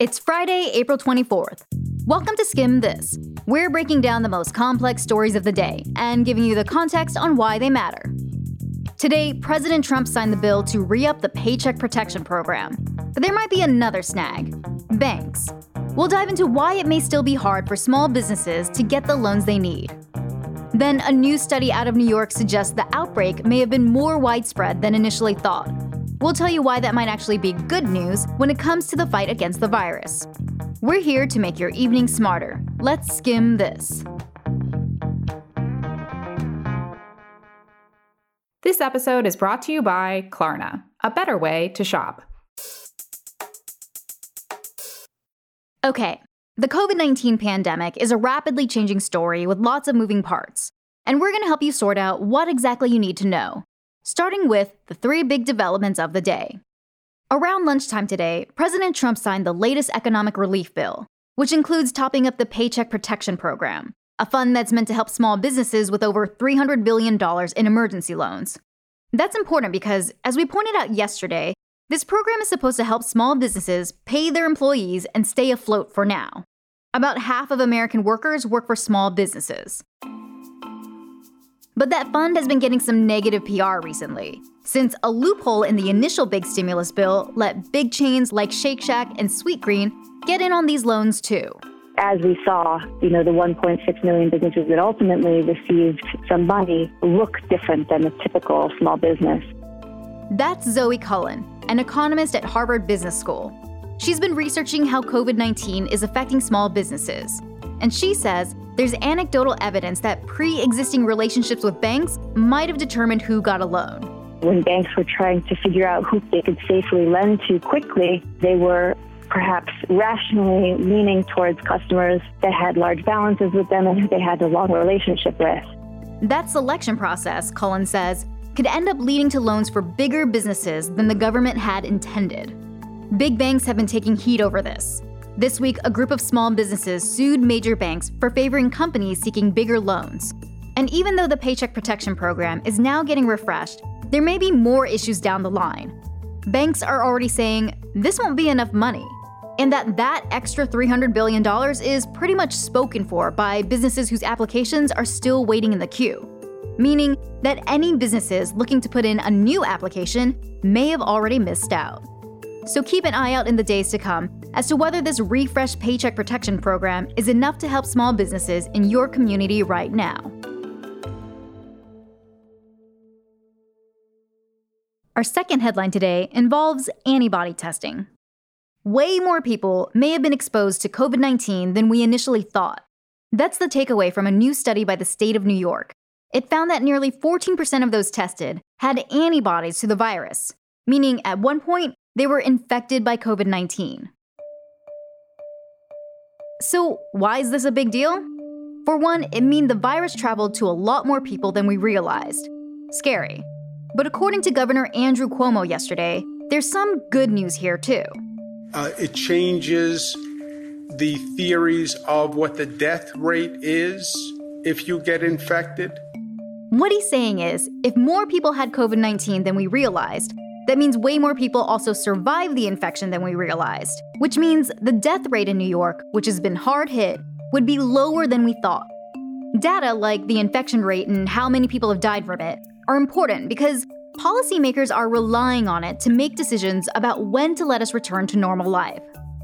It's Friday, April 24th. Welcome to Skimm This. We're breaking down the most complex stories of the day and giving you the context on why they matter. Today, President Trump signed the bill to re up the Paycheck Protection Program. But there might be another snag banks. We'll dive into why it may still be hard for small businesses to get the loans they need. Then, a new study out of New York suggests the outbreak may have been more widespread than initially thought. We'll tell you why that might actually be good news when it comes to the fight against the virus. We're here to make your evening smarter. Let's skim this. This episode is brought to you by Klarna, a better way to shop. Okay, the COVID 19 pandemic is a rapidly changing story with lots of moving parts, and we're going to help you sort out what exactly you need to know starting with the three big developments of the day. Around lunchtime today, President Trump signed the latest economic relief bill, which includes topping up the Paycheck Protection Program, a fund that's meant to help small businesses with over $300 billion in emergency loans. That's important because, as we pointed out yesterday, this program is supposed to help small businesses pay their employees and stay afloat for now. About half of American workers work for small businesses. But that fund has been getting some negative PR recently, since a loophole in the initial big stimulus bill let big chains like Shake Shack and Sweetgreen get in on these loans too. As we saw, you know, the 1.6 million businesses that ultimately received some money look different than a typical small business. That's Zoe Cullen, an economist at Harvard Business School. She's been researching how COVID 19 is affecting small businesses. And she says there's anecdotal evidence that pre existing relationships with banks might have determined who got a loan. When banks were trying to figure out who they could safely lend to quickly, they were perhaps rationally leaning towards customers that had large balances with them and who they had a long relationship with. That selection process, Cullen says, could end up leading to loans for bigger businesses than the government had intended. Big banks have been taking heat over this. This week, a group of small businesses sued major banks for favoring companies seeking bigger loans. And even though the Paycheck Protection Program is now getting refreshed, there may be more issues down the line. Banks are already saying this won't be enough money, and that that extra $300 billion is pretty much spoken for by businesses whose applications are still waiting in the queue. Meaning that any businesses looking to put in a new application may have already missed out. So keep an eye out in the days to come as to whether this refreshed Paycheck Protection Program is enough to help small businesses in your community right now. Our second headline today involves antibody testing. Way more people may have been exposed to COVID 19 than we initially thought. That's the takeaway from a new study by the state of New York. It found that nearly 14% of those tested had antibodies to the virus, meaning at one point they were infected by COVID 19. So, why is this a big deal? For one, it means the virus traveled to a lot more people than we realized. Scary. But according to Governor Andrew Cuomo yesterday, there's some good news here too. Uh, it changes the theories of what the death rate is if you get infected. What he's saying is if more people had COVID 19 than we realized, that means way more people also survive the infection than we realized, which means the death rate in New York, which has been hard hit, would be lower than we thought. Data like the infection rate and how many people have died from it are important because policymakers are relying on it to make decisions about when to let us return to normal life.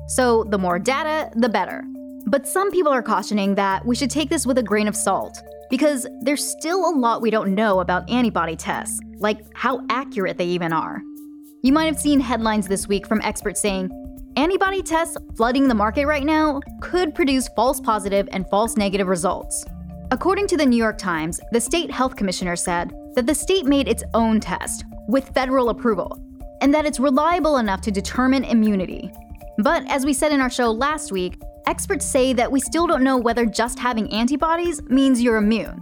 So, the more data, the better. But some people are cautioning that we should take this with a grain of salt because there's still a lot we don't know about antibody tests, like how accurate they even are. You might have seen headlines this week from experts saying antibody tests flooding the market right now could produce false positive and false negative results. According to the New York Times, the state health commissioner said that the state made its own test with federal approval and that it's reliable enough to determine immunity. But as we said in our show last week, experts say that we still don't know whether just having antibodies means you're immune.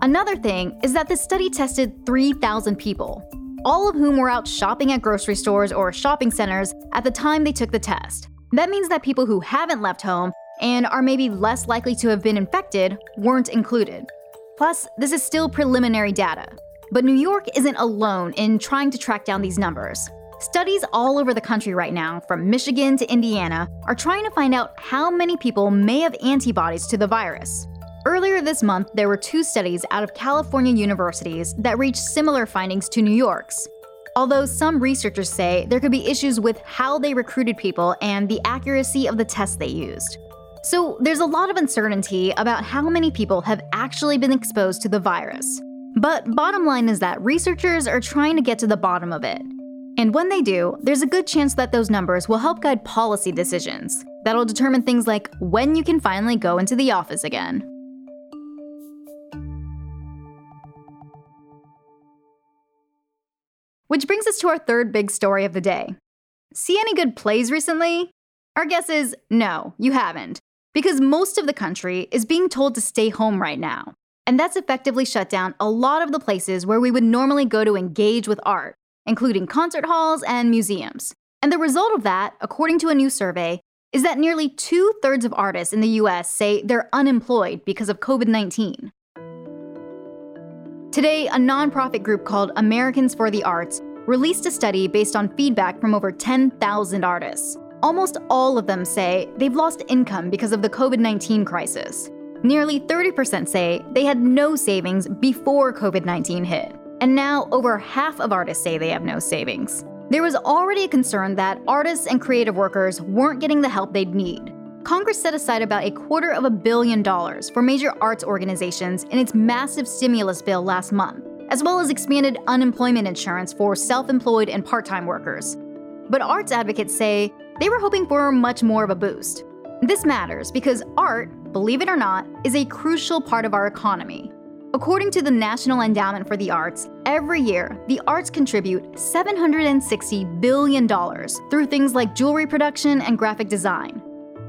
Another thing is that the study tested 3,000 people, all of whom were out shopping at grocery stores or shopping centers at the time they took the test. That means that people who haven't left home and are maybe less likely to have been infected weren't included. Plus, this is still preliminary data. But New York isn't alone in trying to track down these numbers. Studies all over the country right now, from Michigan to Indiana, are trying to find out how many people may have antibodies to the virus. Earlier this month, there were two studies out of California universities that reached similar findings to New York's. Although some researchers say there could be issues with how they recruited people and the accuracy of the tests they used. So there's a lot of uncertainty about how many people have actually been exposed to the virus. But bottom line is that researchers are trying to get to the bottom of it. And when they do, there's a good chance that those numbers will help guide policy decisions that'll determine things like when you can finally go into the office again. Which brings us to our third big story of the day. See any good plays recently? Our guess is no, you haven't, because most of the country is being told to stay home right now. And that's effectively shut down a lot of the places where we would normally go to engage with art, including concert halls and museums. And the result of that, according to a new survey, is that nearly two thirds of artists in the US say they're unemployed because of COVID 19. Today, a nonprofit group called Americans for the Arts released a study based on feedback from over 10,000 artists. Almost all of them say they've lost income because of the COVID 19 crisis. Nearly 30% say they had no savings before COVID 19 hit, and now over half of artists say they have no savings. There was already a concern that artists and creative workers weren't getting the help they'd need. Congress set aside about a quarter of a billion dollars for major arts organizations in its massive stimulus bill last month, as well as expanded unemployment insurance for self employed and part time workers. But arts advocates say they were hoping for much more of a boost. This matters because art, believe it or not, is a crucial part of our economy. According to the National Endowment for the Arts, every year, the arts contribute $760 billion through things like jewelry production and graphic design.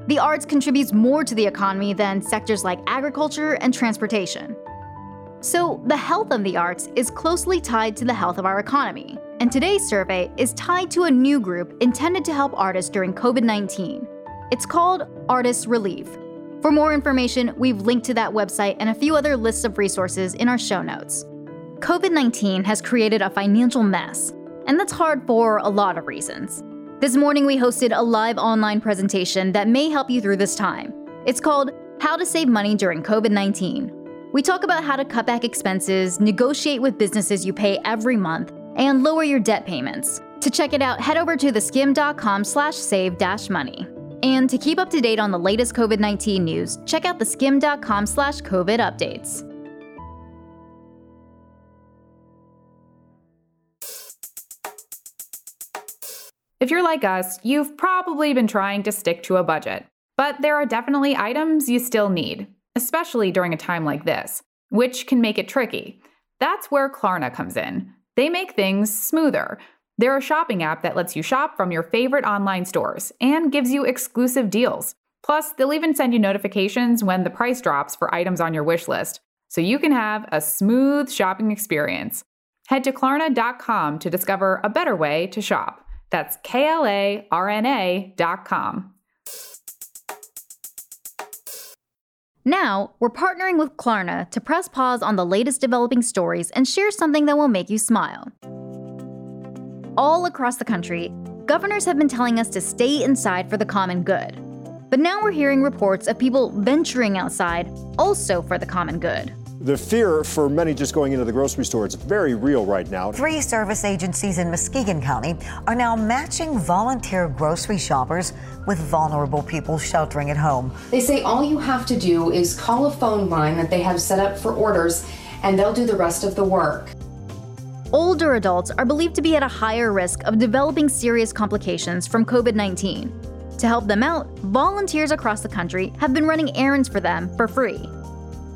The arts contributes more to the economy than sectors like agriculture and transportation. So, the health of the arts is closely tied to the health of our economy, and today's survey is tied to a new group intended to help artists during COVID 19. It's called Artists Relief. For more information, we've linked to that website and a few other lists of resources in our show notes. COVID 19 has created a financial mess, and that's hard for a lot of reasons. This morning, we hosted a live online presentation that may help you through this time. It's called How to Save Money During COVID 19. We talk about how to cut back expenses, negotiate with businesses you pay every month, and lower your debt payments. To check it out, head over to theskimm.com slash save dash money. And to keep up to date on the latest COVID-19 news, check out theskimm.com slash COVID updates. If you're like us, you've probably been trying to stick to a budget. But there are definitely items you still need, especially during a time like this, which can make it tricky. That's where Klarna comes in. They make things smoother. They're a shopping app that lets you shop from your favorite online stores and gives you exclusive deals. Plus, they'll even send you notifications when the price drops for items on your wish list, so you can have a smooth shopping experience. Head to Klarna.com to discover a better way to shop. That's K L A R N A.com. Now, we're partnering with Klarna to press pause on the latest developing stories and share something that will make you smile. All across the country, governors have been telling us to stay inside for the common good. But now we're hearing reports of people venturing outside also for the common good. The fear for many just going into the grocery store is very real right now. Three service agencies in Muskegon County are now matching volunteer grocery shoppers with vulnerable people sheltering at home. They say all you have to do is call a phone line that they have set up for orders, and they'll do the rest of the work. Older adults are believed to be at a higher risk of developing serious complications from COVID 19. To help them out, volunteers across the country have been running errands for them for free.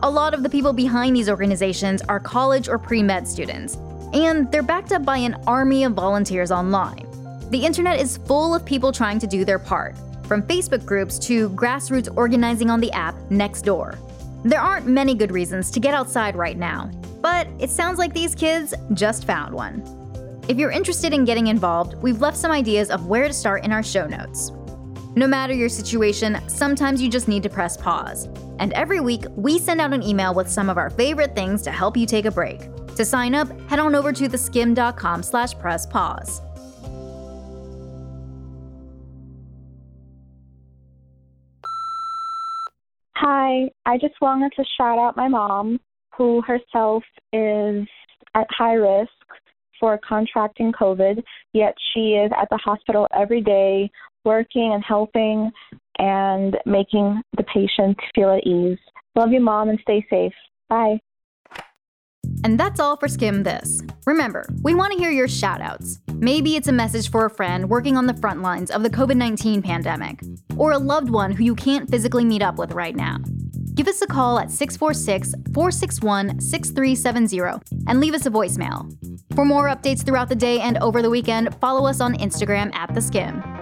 A lot of the people behind these organizations are college or pre med students, and they're backed up by an army of volunteers online. The internet is full of people trying to do their part, from Facebook groups to grassroots organizing on the app Nextdoor. There aren't many good reasons to get outside right now, but it sounds like these kids just found one. If you're interested in getting involved, we've left some ideas of where to start in our show notes. No matter your situation, sometimes you just need to press pause. And every week, we send out an email with some of our favorite things to help you take a break. To sign up, head on over to theskimm.com slash press pause. Hi, I just wanted to shout out my mom who herself is at high risk for contracting COVID, yet she is at the hospital every day working and helping and making the patient feel at ease. Love you, mom, and stay safe. Bye. And that's all for Skimm This. Remember, we want to hear your shoutouts. Maybe it's a message for a friend working on the front lines of the COVID 19 pandemic, or a loved one who you can't physically meet up with right now. Give us a call at 646 461 6370 and leave us a voicemail. For more updates throughout the day and over the weekend, follow us on Instagram at The Skimm.